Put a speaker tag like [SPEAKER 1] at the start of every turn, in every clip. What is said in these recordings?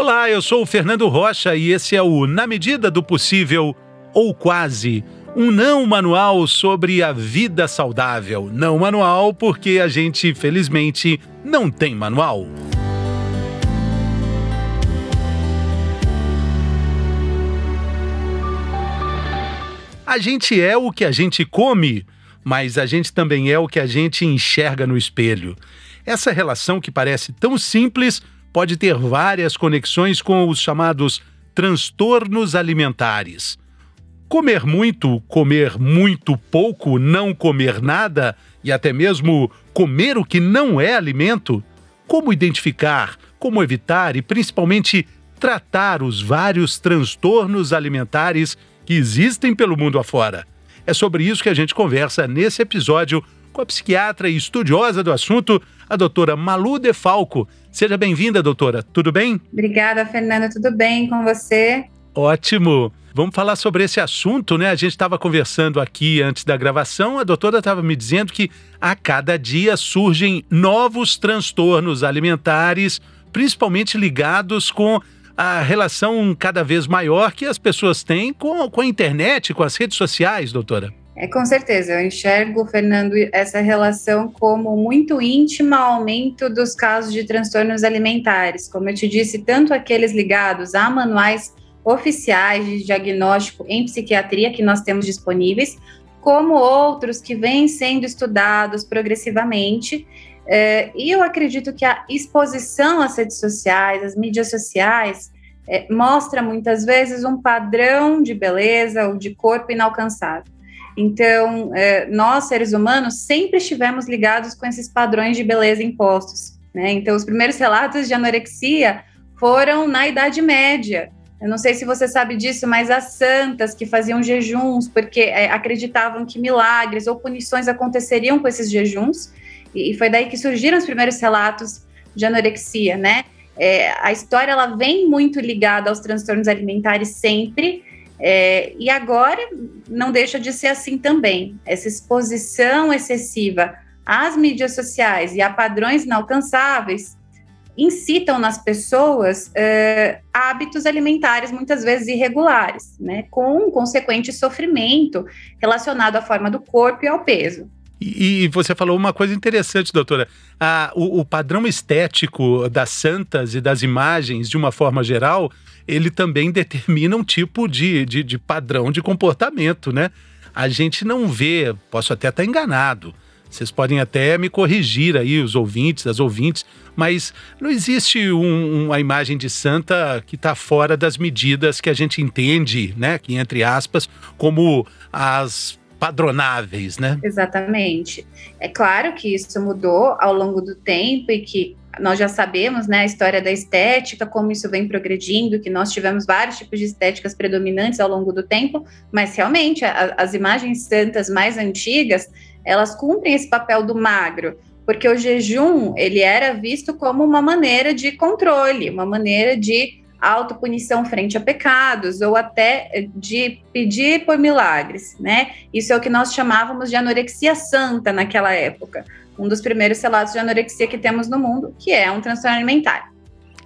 [SPEAKER 1] Olá, eu sou o Fernando Rocha e esse é o Na Medida do Possível, ou quase, um não manual sobre a vida saudável. Não manual porque a gente, felizmente, não tem manual. A gente é o que a gente come, mas a gente também é o que a gente enxerga no espelho. Essa relação que parece tão simples pode ter várias conexões com os chamados transtornos alimentares. Comer muito, comer muito pouco, não comer nada e até mesmo comer o que não é alimento? Como identificar, como evitar e principalmente tratar os vários transtornos alimentares que existem pelo mundo afora? É sobre isso que a gente conversa nesse episódio com a psiquiatra e estudiosa do assunto, a doutora Malu De Falco. Seja bem-vinda, doutora. Tudo bem?
[SPEAKER 2] Obrigada, Fernanda. Tudo bem com você?
[SPEAKER 1] Ótimo. Vamos falar sobre esse assunto, né? A gente estava conversando aqui antes da gravação, a doutora estava me dizendo que a cada dia surgem novos transtornos alimentares, principalmente ligados com a relação cada vez maior que as pessoas têm com, com a internet, com as redes sociais, doutora.
[SPEAKER 2] É, com certeza, eu enxergo, Fernando, essa relação como muito íntima ao aumento dos casos de transtornos alimentares. Como eu te disse, tanto aqueles ligados a manuais oficiais de diagnóstico em psiquiatria que nós temos disponíveis, como outros que vêm sendo estudados progressivamente. É, e eu acredito que a exposição às redes sociais, às mídias sociais, é, mostra muitas vezes um padrão de beleza ou de corpo inalcançável. Então, é, nós, seres humanos, sempre estivemos ligados com esses padrões de beleza impostos. Né? Então, os primeiros relatos de anorexia foram na Idade Média. Eu não sei se você sabe disso, mas as santas que faziam jejuns porque é, acreditavam que milagres ou punições aconteceriam com esses jejuns, e, foi daí que surgiram os primeiros relatos de anorexia, né? É, a história ela vem muito ligada aos transtornos alimentares sempre, é, e agora não deixa de ser assim também. Essa exposição excessiva às mídias sociais e a padrões inalcançáveis incitam nas pessoas é, hábitos alimentares muitas vezes irregulares, né, com consequente sofrimento relacionado à forma do corpo e ao peso.
[SPEAKER 1] E, e você falou uma coisa interessante, doutora. Ah, o, o padrão estético das santas e das imagens, de uma forma geral, ele também determina um tipo de, de, de padrão de comportamento, né? A gente não vê, posso até estar enganado, vocês podem até me corrigir aí, os ouvintes, as ouvintes, mas não existe um, uma imagem de santa que está fora das medidas que a gente entende, né? Que, entre aspas, como as padronáveis, né?
[SPEAKER 2] Exatamente. É claro que isso mudou ao longo do tempo e que nós já sabemos, né, a história da estética, como isso vem progredindo, que nós tivemos vários tipos de estéticas predominantes ao longo do tempo, mas realmente a, as imagens santas mais antigas, elas cumprem esse papel do magro, porque o jejum, ele era visto como uma maneira de controle, uma maneira de autopunição frente a pecados, ou até de pedir por milagres, né? Isso é o que nós chamávamos de anorexia santa naquela época um dos primeiros relatos de anorexia que temos no mundo, que é um transtorno alimentar.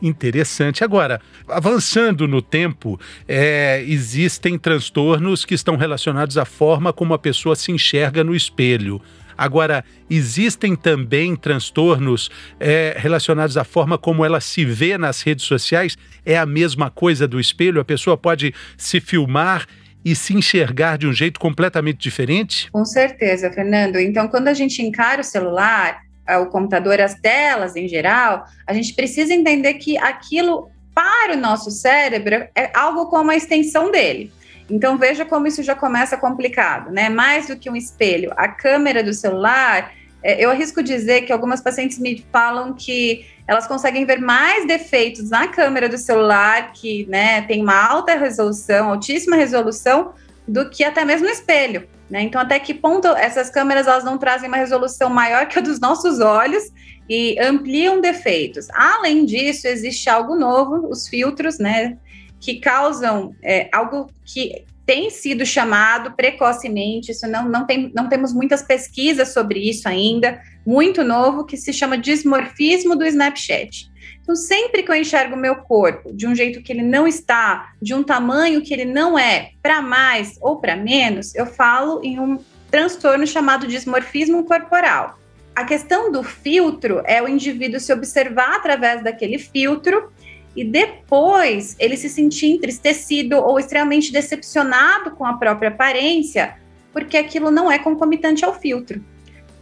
[SPEAKER 1] Interessante. Agora, avançando no tempo, é, existem transtornos que estão relacionados à forma como a pessoa se enxerga no espelho. Agora, existem também transtornos é, relacionados à forma como ela se vê nas redes sociais? É a mesma coisa do espelho? A pessoa pode se filmar e se enxergar de um jeito completamente diferente?
[SPEAKER 2] Com certeza, Fernando. Então, quando a gente encara o celular, eh, o computador, as telas em geral, a gente precisa entender que aquilo, para o nosso cérebro, é algo como a extensão dele. Então, veja como isso já começa complicado, né? Mais do que um espelho, a câmera do celular é, eu arrisco dizer que algumas pacientes me falam que elas conseguem ver mais defeitos na câmera do celular, que né, tem uma alta resolução, altíssima resolução, do que até mesmo no espelho. Né? Então, até que ponto essas câmeras elas não trazem uma resolução maior que a dos nossos olhos e ampliam defeitos. Além disso, existe algo novo, os filtros, né? Que causam é, algo que tem sido chamado precocemente, isso não, não, tem, não temos muitas pesquisas sobre isso ainda, muito novo, que se chama dismorfismo do Snapchat. Então, sempre que eu enxergo o meu corpo de um jeito que ele não está, de um tamanho que ele não é, para mais ou para menos, eu falo em um transtorno chamado dismorfismo corporal. A questão do filtro é o indivíduo se observar através daquele filtro e depois ele se sentir entristecido ou extremamente decepcionado com a própria aparência, porque aquilo não é concomitante ao filtro.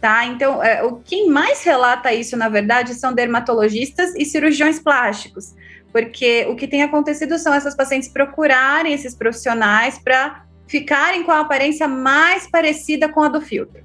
[SPEAKER 2] Tá? Então, é, o quem mais relata isso, na verdade, são dermatologistas e cirurgiões plásticos, porque o que tem acontecido são essas pacientes procurarem esses profissionais para ficarem com a aparência mais parecida com a do filtro.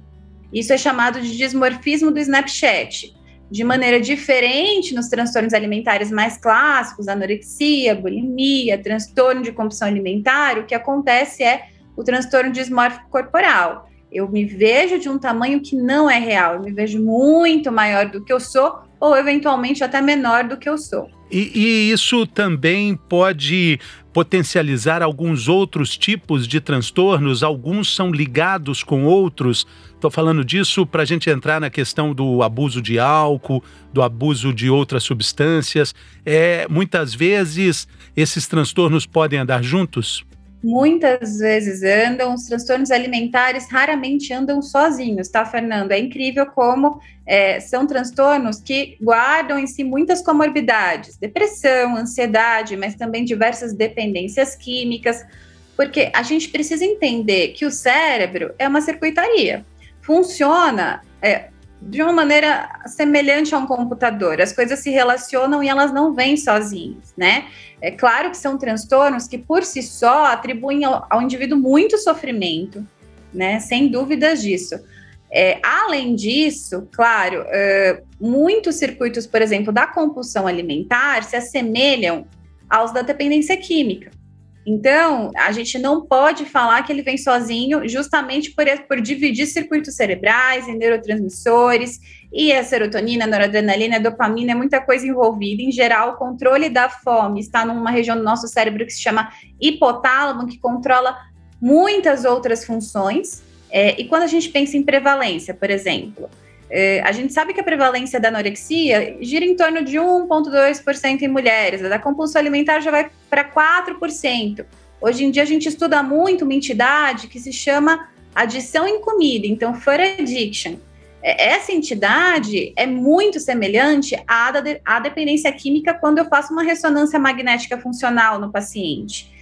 [SPEAKER 2] Isso é chamado de dismorfismo do Snapchat. De maneira diferente nos transtornos alimentares mais clássicos, anorexia, bulimia, transtorno de compulsão alimentar, o que acontece é o transtorno dismórfico corporal. Eu me vejo de um tamanho que não é real, eu me vejo muito maior do que eu sou, ou eventualmente até menor do que eu sou.
[SPEAKER 1] E, e, isso também pode potencializar alguns outros tipos de transtornos, alguns são ligados com outros. Estou falando disso para a gente entrar na questão do abuso de álcool, do abuso de outras substâncias. É, muitas vezes esses transtornos podem andar juntos?
[SPEAKER 2] Muitas vezes andam, os transtornos alimentares raramente andam sozinhos, tá, Fernando? É incrível como é, são transtornos que guardam em si muitas comorbidades, depressão, ansiedade, mas também diversas dependências químicas, porque a gente precisa entender que o cérebro é uma circuitaria, funciona. É, de uma maneira semelhante a um computador. As coisas se relacionam e elas não vêm sozinhas, né? É claro que são transtornos que, por si só, atribuem ao, ao indivíduo muito sofrimento, né? Sem dúvidas disso. É, além disso, claro, uh, muitos circuitos, por exemplo, da compulsão alimentar se assemelham aos da dependência química. Então, a gente não pode falar que ele vem sozinho, justamente por, por dividir circuitos cerebrais e neurotransmissores, e a serotonina, a noradrenalina, a dopamina, é muita coisa envolvida. Em geral, o controle da fome está numa região do nosso cérebro que se chama hipotálamo, que controla muitas outras funções. É, e quando a gente pensa em prevalência, por exemplo, é, a gente sabe que a prevalência da anorexia gira em torno de 1,2% em mulheres, a da compulsão alimentar já vai para 4%. Hoje em dia a gente estuda muito uma entidade que se chama adição em comida, então food addiction. É, essa entidade é muito semelhante à, da, à dependência química quando eu faço uma ressonância magnética funcional no paciente.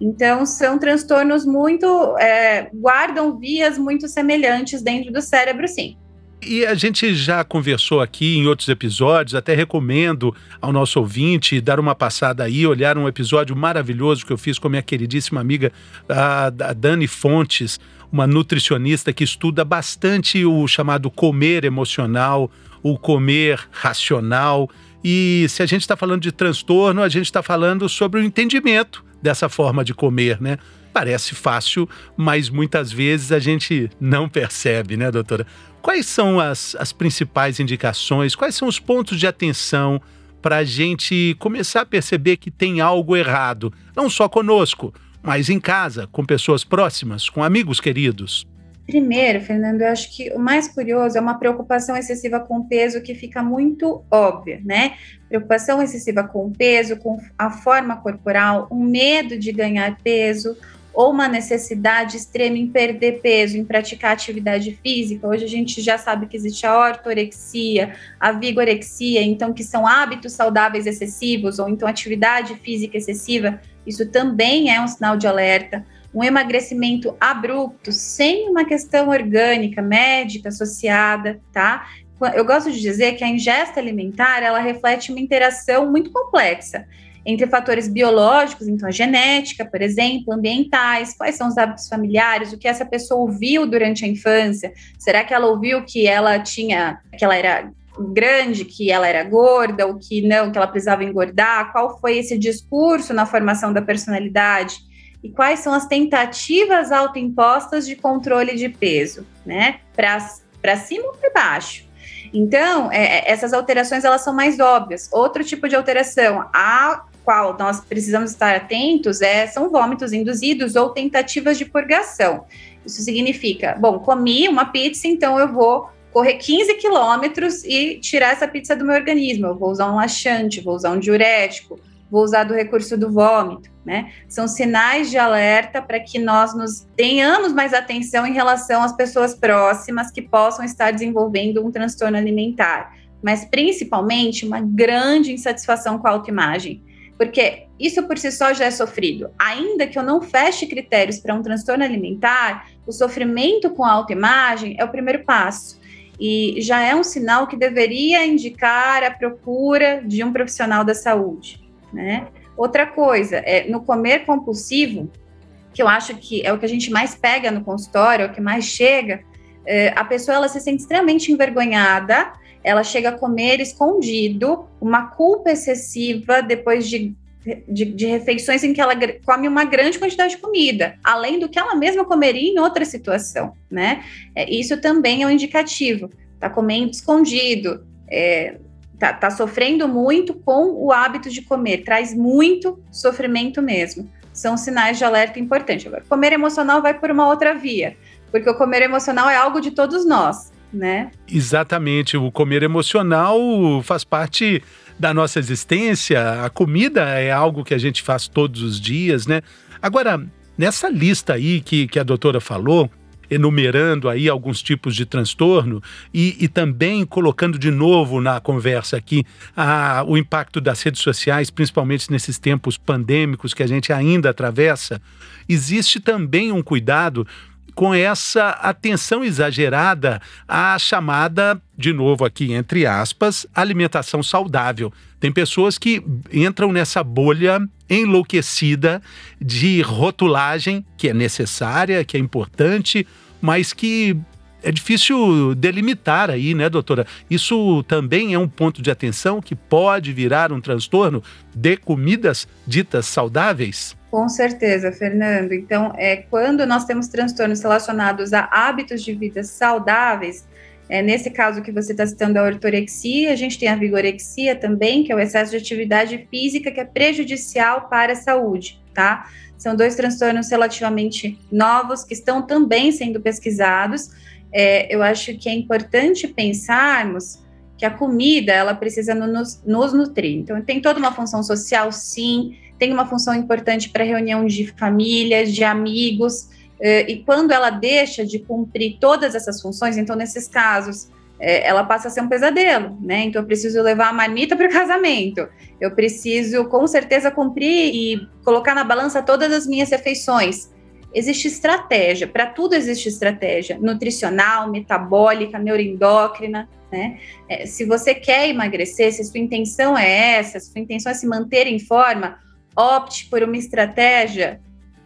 [SPEAKER 2] Então, são transtornos muito. É, guardam vias muito semelhantes dentro do cérebro, sim.
[SPEAKER 1] E a gente já conversou aqui em outros episódios, até recomendo ao nosso ouvinte dar uma passada aí, olhar um episódio maravilhoso que eu fiz com a minha queridíssima amiga a, a Dani Fontes, uma nutricionista que estuda bastante o chamado comer emocional, o comer racional. E se a gente está falando de transtorno, a gente está falando sobre o entendimento dessa forma de comer, né? Parece fácil, mas muitas vezes a gente não percebe, né, doutora? Quais são as, as principais indicações? Quais são os pontos de atenção para a gente começar a perceber que tem algo errado? Não só conosco, mas em casa, com pessoas próximas, com amigos queridos.
[SPEAKER 2] Primeiro, Fernando, eu acho que o mais curioso é uma preocupação excessiva com o peso que fica muito óbvia, né? Preocupação excessiva com o peso, com a forma corporal, um medo de ganhar peso, ou uma necessidade extrema em perder peso, em praticar atividade física. Hoje a gente já sabe que existe a ortorexia, a vigorexia, então que são hábitos saudáveis excessivos ou então atividade física excessiva. Isso também é um sinal de alerta. Um emagrecimento abrupto, sem uma questão orgânica, médica associada, tá? Eu gosto de dizer que a ingesta alimentar, ela reflete uma interação muito complexa entre fatores biológicos, então a genética, por exemplo, ambientais, quais são os hábitos familiares, o que essa pessoa ouviu durante a infância, será que ela ouviu que ela tinha, que ela era grande, que ela era gorda, ou que não, que ela precisava engordar, qual foi esse discurso na formação da personalidade, e quais são as tentativas autoimpostas de controle de peso, né, para cima ou para baixo. Então, é, é, essas alterações elas são mais óbvias. Outro tipo de alteração, a qual nós precisamos estar atentos é, são vômitos induzidos ou tentativas de purgação. Isso significa, bom, comi uma pizza, então eu vou correr 15 quilômetros e tirar essa pizza do meu organismo. Eu vou usar um laxante, vou usar um diurético, vou usar do recurso do vômito, né? São sinais de alerta para que nós nos tenhamos mais atenção em relação às pessoas próximas que possam estar desenvolvendo um transtorno alimentar, mas principalmente uma grande insatisfação com a autoimagem. Porque isso por si só já é sofrido. Ainda que eu não feche critérios para um transtorno alimentar, o sofrimento com a autoimagem é o primeiro passo e já é um sinal que deveria indicar a procura de um profissional da saúde, né? Outra coisa, é no comer compulsivo, que eu acho que é o que a gente mais pega no consultório, é o que mais chega, é, a pessoa ela se sente extremamente envergonhada, ela chega a comer escondido, uma culpa excessiva depois de de, de, refeições em que ela come uma grande quantidade de comida, além do que ela mesma comeria em outra situação, né? É, isso também é um indicativo. Tá comendo escondido, é, tá, tá sofrendo muito com o hábito de comer, traz muito sofrimento mesmo. São sinais de alerta importantes. Agora, comer emocional vai por uma outra via, porque o comer emocional é algo de todos nós, né?
[SPEAKER 1] Exatamente. O comer emocional faz parte da nossa existência. A comida é algo que a gente faz todos os dias, né? Agora, nessa lista aí que, que a doutora falou, enumerando aí alguns tipos de transtorno e, e também colocando de novo na conversa aqui a, o impacto das redes sociais, principalmente nesses tempos pandêmicos que a gente ainda atravessa, existe também um cuidado com essa atenção exagerada à chamada, de novo aqui entre aspas, alimentação saudável. Tem pessoas que entram nessa bolha enlouquecida de rotulagem, que é necessária, que é importante, mas que é difícil delimitar aí, né, doutora? Isso também é um ponto de atenção que pode virar um transtorno de comidas ditas saudáveis?
[SPEAKER 2] Com certeza, Fernando. Então, é, quando nós temos transtornos relacionados a hábitos de vida saudáveis, é, nesse caso que você está citando a ortorexia, a gente tem a vigorexia também, que é o excesso de atividade física que é prejudicial para a saúde, tá? São dois transtornos relativamente novos que estão também sendo pesquisados. É, eu acho que é importante pensarmos que a comida ela precisa nos, nos nutrir. Então, tem toda uma função social, sim, tem uma função importante para reunião de famílias, de amigos, eh, e quando ela deixa de cumprir todas essas funções, então nesses casos, eh, ela passa a ser um pesadelo, né? Então eu preciso levar a marmita para o casamento, eu preciso com certeza cumprir e colocar na balança todas as minhas refeições. Existe estratégia, para tudo existe estratégia nutricional, metabólica, neuroendócrina. Né? É, se você quer emagrecer, se sua intenção é essa, se sua intenção é se manter em forma, opte por uma estratégia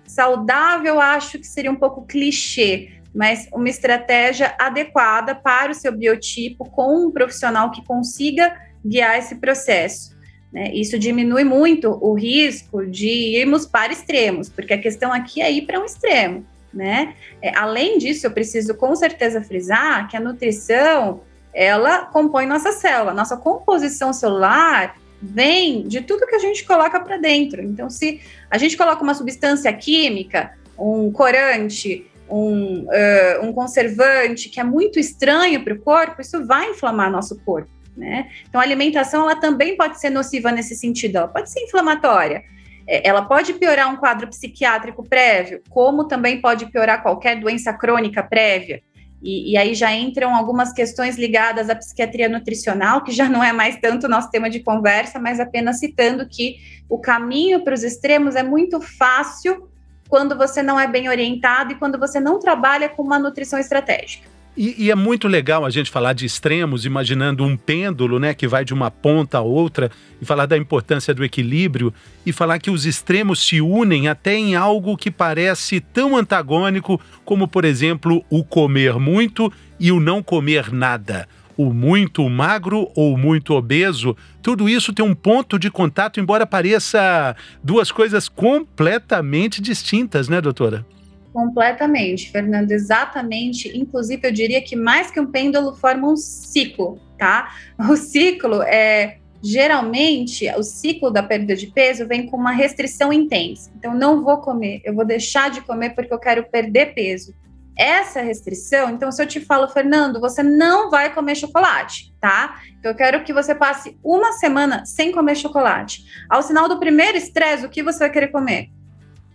[SPEAKER 2] saudável, acho que seria um pouco clichê, mas uma estratégia adequada para o seu biotipo com um profissional que consiga guiar esse processo. Né? Isso diminui muito o risco de irmos para extremos, porque a questão aqui é ir para um extremo. Né? É, além disso, eu preciso com certeza frisar que a nutrição ela compõe nossa célula, nossa composição celular vem de tudo que a gente coloca para dentro. Então, se a gente coloca uma substância química, um corante, um, uh, um conservante que é muito estranho para o corpo, isso vai inflamar nosso corpo. Né? Então, a alimentação ela também pode ser nociva nesse sentido, ela pode ser inflamatória. É, ela pode piorar um quadro psiquiátrico prévio, como também pode piorar qualquer doença crônica prévia. E, e, aí já entram algumas questões ligadas à psiquiatria nutricional, que já não é mais tanto nosso tema de conversa, mas apenas citando que o caminho para os extremos é muito fácil quando você não é bem orientado e quando você não trabalha com uma nutrição estratégica.
[SPEAKER 1] E, e, é muito legal a gente falar de extremos, imaginando um pêndulo, né, que vai de uma ponta a outra, e falar da importância do equilíbrio, e falar que os extremos se unem até em algo que parece tão antagônico como, por exemplo, o comer muito e o não comer nada. O muito magro ou muito obeso, tudo isso tem um ponto de contato, embora pareça duas coisas completamente distintas, né, doutora?
[SPEAKER 2] Completamente, Fernando, exatamente. Inclusive, eu diria que mais que um pêndulo forma um ciclo, tá? O ciclo é geralmente o ciclo da perda de peso vem com uma restrição intensa. Então, não vou comer, eu vou deixar de comer porque eu quero perder peso. essa restrição, então se eu te falo, Fernando, você não vai comer chocolate, tá? Então eu quero que você passe uma semana sem comer chocolate. Ao sinal do primeiro estresse, o que você vai querer comer?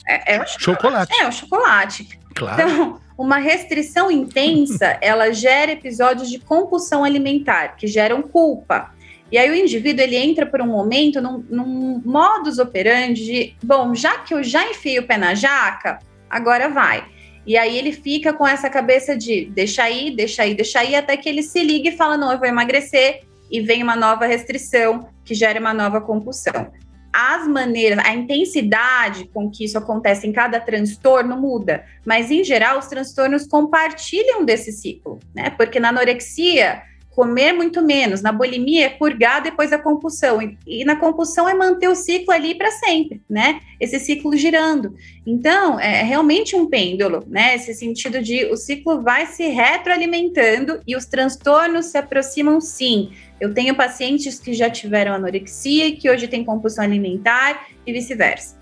[SPEAKER 1] É, é o chocolate. chocolate.
[SPEAKER 2] É o chocolate.
[SPEAKER 1] Claro.
[SPEAKER 2] Então, uma restrição intensa, ela gera episódios de compulsão alimentar, que geram culpa. E aí o indivíduo ele entra por um momento num, num modus operandi de, bom, já que eu já enfio o pé na jaca, agora vai. E aí ele fica com essa cabeça de deixa aí, deixa aí, deixa aí, até que ele se liga e fala: não, eu vou emagrecer, e vem uma nova restrição que gera uma nova compulsão. As maneiras, a intensidade com que isso acontece em cada transtorno muda, mas em geral os transtornos compartilham desse ciclo, né? Porque na anorexia comer muito menos. Na bulimia é purgar depois da compulsão. E, e na compulsão é manter o ciclo ali para sempre, né? Esse ciclo girando. Então, é realmente um pêndulo, né? Esse sentido de o ciclo vai se retroalimentando e os transtornos se aproximam sim. Eu tenho pacientes que já tiveram anorexia e que hoje têm compulsão alimentar e vice-versa.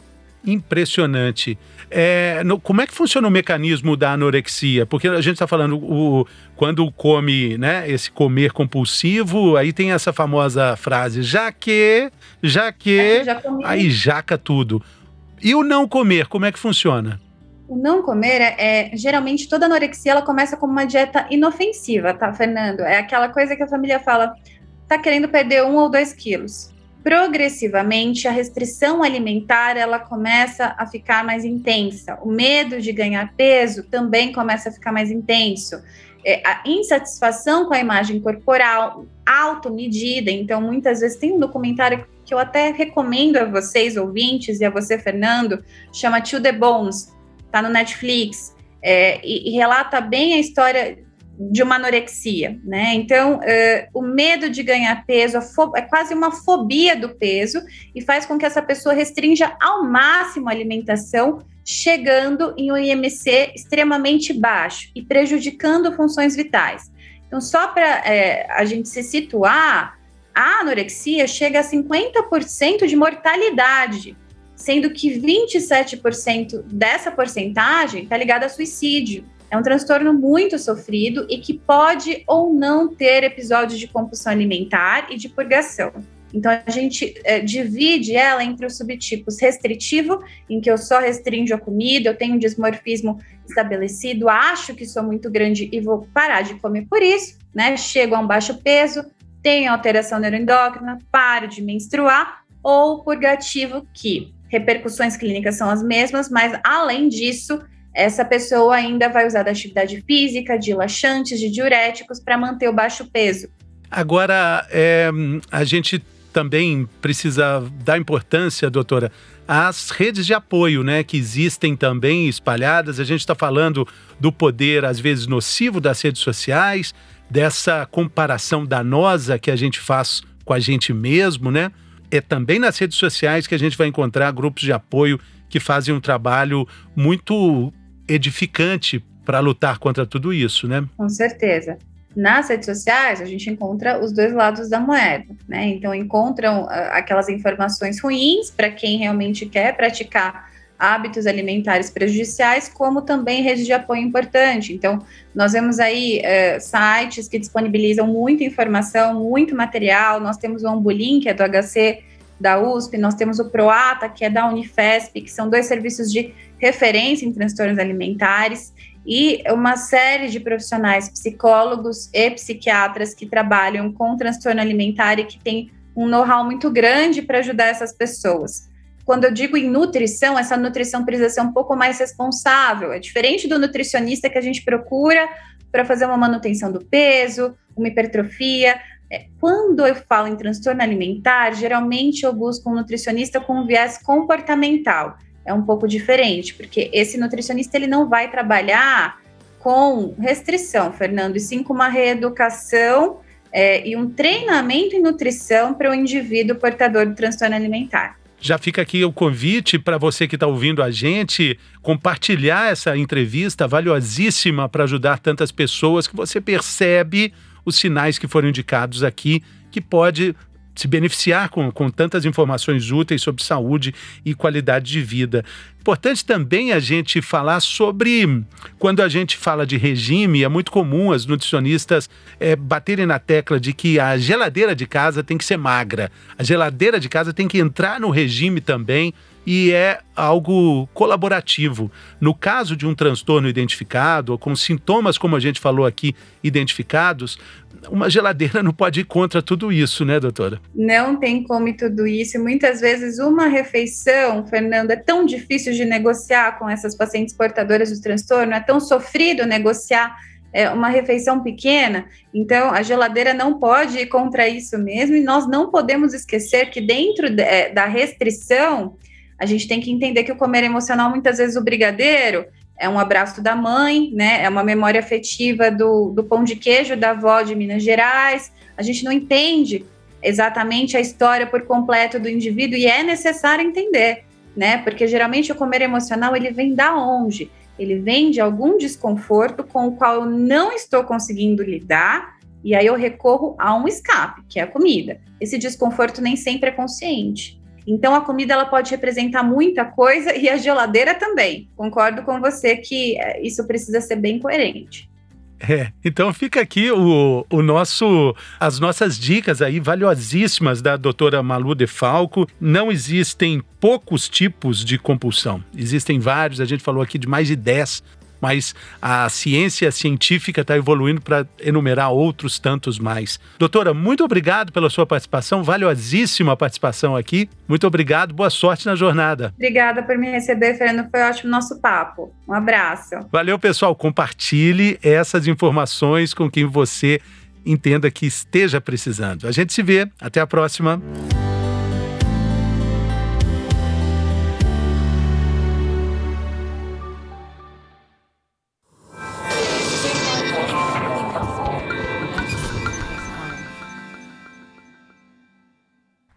[SPEAKER 1] Impressionante. É, no, como é que funciona o mecanismo da anorexia? Porque a gente está falando o, quando come, né, esse comer compulsivo, aí tem essa famosa frase, já que, já que, já aí jaca tudo. E o não comer, como é que funciona?
[SPEAKER 2] O não comer é, é, geralmente toda anorexia ela começa como uma dieta inofensiva, tá, Fernando? É aquela coisa que a família fala, tá querendo perder um ou dois quilos progressivamente a restrição alimentar ela começa a ficar mais intensa. O medo de ganhar peso também começa a ficar mais intenso. É, a insatisfação com a imagem corporal, automedida. Então, muitas vezes tem um documentário que eu até recomendo a vocês, ouvintes, e a você, Fernando, chama To The Bones, tá no Netflix, é, e, e relata bem a história de uma anorexia, né? Então, uh, o medo de ganhar peso é quase uma fobia do peso e faz com que essa pessoa restrinja ao máximo a alimentação, chegando em um IMC extremamente baixo e prejudicando funções vitais. Então, só para é, a gente se situar, a anorexia chega a 50% de mortalidade, sendo que 27% dessa porcentagem está ligada a suicídio. É um transtorno muito sofrido e que pode ou não ter episódios de compulsão alimentar e de purgação. Então, a gente é, divide ela entre os subtipos restritivo, em que eu só restringo a comida, eu tenho um dismorfismo estabelecido, acho que sou muito grande e vou parar de comer por isso, né? Chego a um baixo peso, tenho alteração neuroendócrina, paro de menstruar, ou purgativo, que repercussões clínicas são as mesmas, mas além disso, essa pessoa ainda vai usar da atividade física, de laxantes, de diuréticos para manter o baixo peso.
[SPEAKER 1] Agora, é, a gente também precisa dar importância, doutora, às redes de apoio, né, que existem também espalhadas. A gente está falando do poder, às vezes, nocivo das redes sociais, dessa comparação danosa que a gente faz com a gente mesmo, né? É também nas redes sociais que a gente vai encontrar grupos de apoio que fazem um trabalho muito edificante para lutar contra tudo isso, né?
[SPEAKER 2] Com certeza. Nas redes sociais, a gente encontra os dois lados da moeda, né? Então, encontram uh, aquelas informações ruins para quem realmente quer praticar hábitos alimentares prejudiciais, como também redes de apoio importante. Então, nós vemos aí uh, sites que disponibilizam muita informação, muito material. Nós temos o Ambulim, que é do HC da USP, nós temos o PROATA, que é da Unifesp, que são dois serviços de referência em transtornos alimentares, e uma série de profissionais, psicólogos e psiquiatras que trabalham com transtorno alimentar e que têm um know-how muito grande para ajudar essas pessoas. Quando eu digo em nutrição, essa nutrição precisa ser um pouco mais responsável. É diferente do nutricionista que a gente procura para fazer uma manutenção do peso, uma hipertrofia. É, quando eu falo em transtorno alimentar, geralmente eu busco um nutricionista com um viés comportamental é um pouco diferente, porque esse nutricionista ele não vai trabalhar com restrição, Fernando, e sim com uma reeducação é, e um treinamento em nutrição para o indivíduo portador do transtorno alimentar.
[SPEAKER 1] Já fica aqui o convite para você que está ouvindo a gente compartilhar essa entrevista valiosíssima para ajudar tantas pessoas que você percebe os sinais que foram indicados aqui, que pode se beneficiar com, com tantas informações úteis sobre saúde e qualidade de vida. Importante também a gente falar sobre quando a gente fala de regime, é muito comum as nutricionistas é, baterem na tecla de que a geladeira de casa tem que ser magra, a geladeira de casa tem que entrar no regime também e é algo colaborativo. No caso de um transtorno identificado, ou com sintomas, como a gente falou aqui, identificados, uma geladeira não pode ir contra tudo isso, né, doutora?
[SPEAKER 2] Não tem como tudo isso. Muitas vezes, uma refeição, Fernando, é tão difícil de negociar com essas pacientes portadoras do transtorno, é tão sofrido negociar é, uma refeição pequena, então a geladeira não pode ir contra isso mesmo, e nós não podemos esquecer que dentro de, é, da restrição, a gente tem que entender que o comer emocional, muitas vezes, o brigadeiro é um abraço da mãe, né? É uma memória afetiva do, do pão de queijo da avó de Minas Gerais. A gente não entende exatamente a história por completo do indivíduo e é necessário entender, né? Porque geralmente o comer emocional ele vem da onde? Ele vem de algum desconforto com o qual eu não estou conseguindo lidar e aí eu recorro a um escape, que é a comida. Esse desconforto nem sempre é consciente. Então a comida ela pode representar muita coisa e a geladeira também. Concordo com você que é, isso precisa ser bem coerente.
[SPEAKER 1] É, então fica aqui o, o nosso, as nossas dicas aí valiosíssimas da doutora Malu de Falco. Não existem poucos tipos de compulsão, existem vários, a gente falou aqui de mais de 10 mas a ciência científica está evoluindo para enumerar outros tantos mais. Doutora, muito obrigado pela sua participação, valiosíssima participação aqui. Muito obrigado, boa sorte na jornada.
[SPEAKER 2] Obrigada por me receber, Fernando. Foi ótimo nosso papo. Um abraço.
[SPEAKER 1] Valeu, pessoal. Compartilhe essas informações com quem você entenda que esteja precisando. A gente se vê. Até a próxima.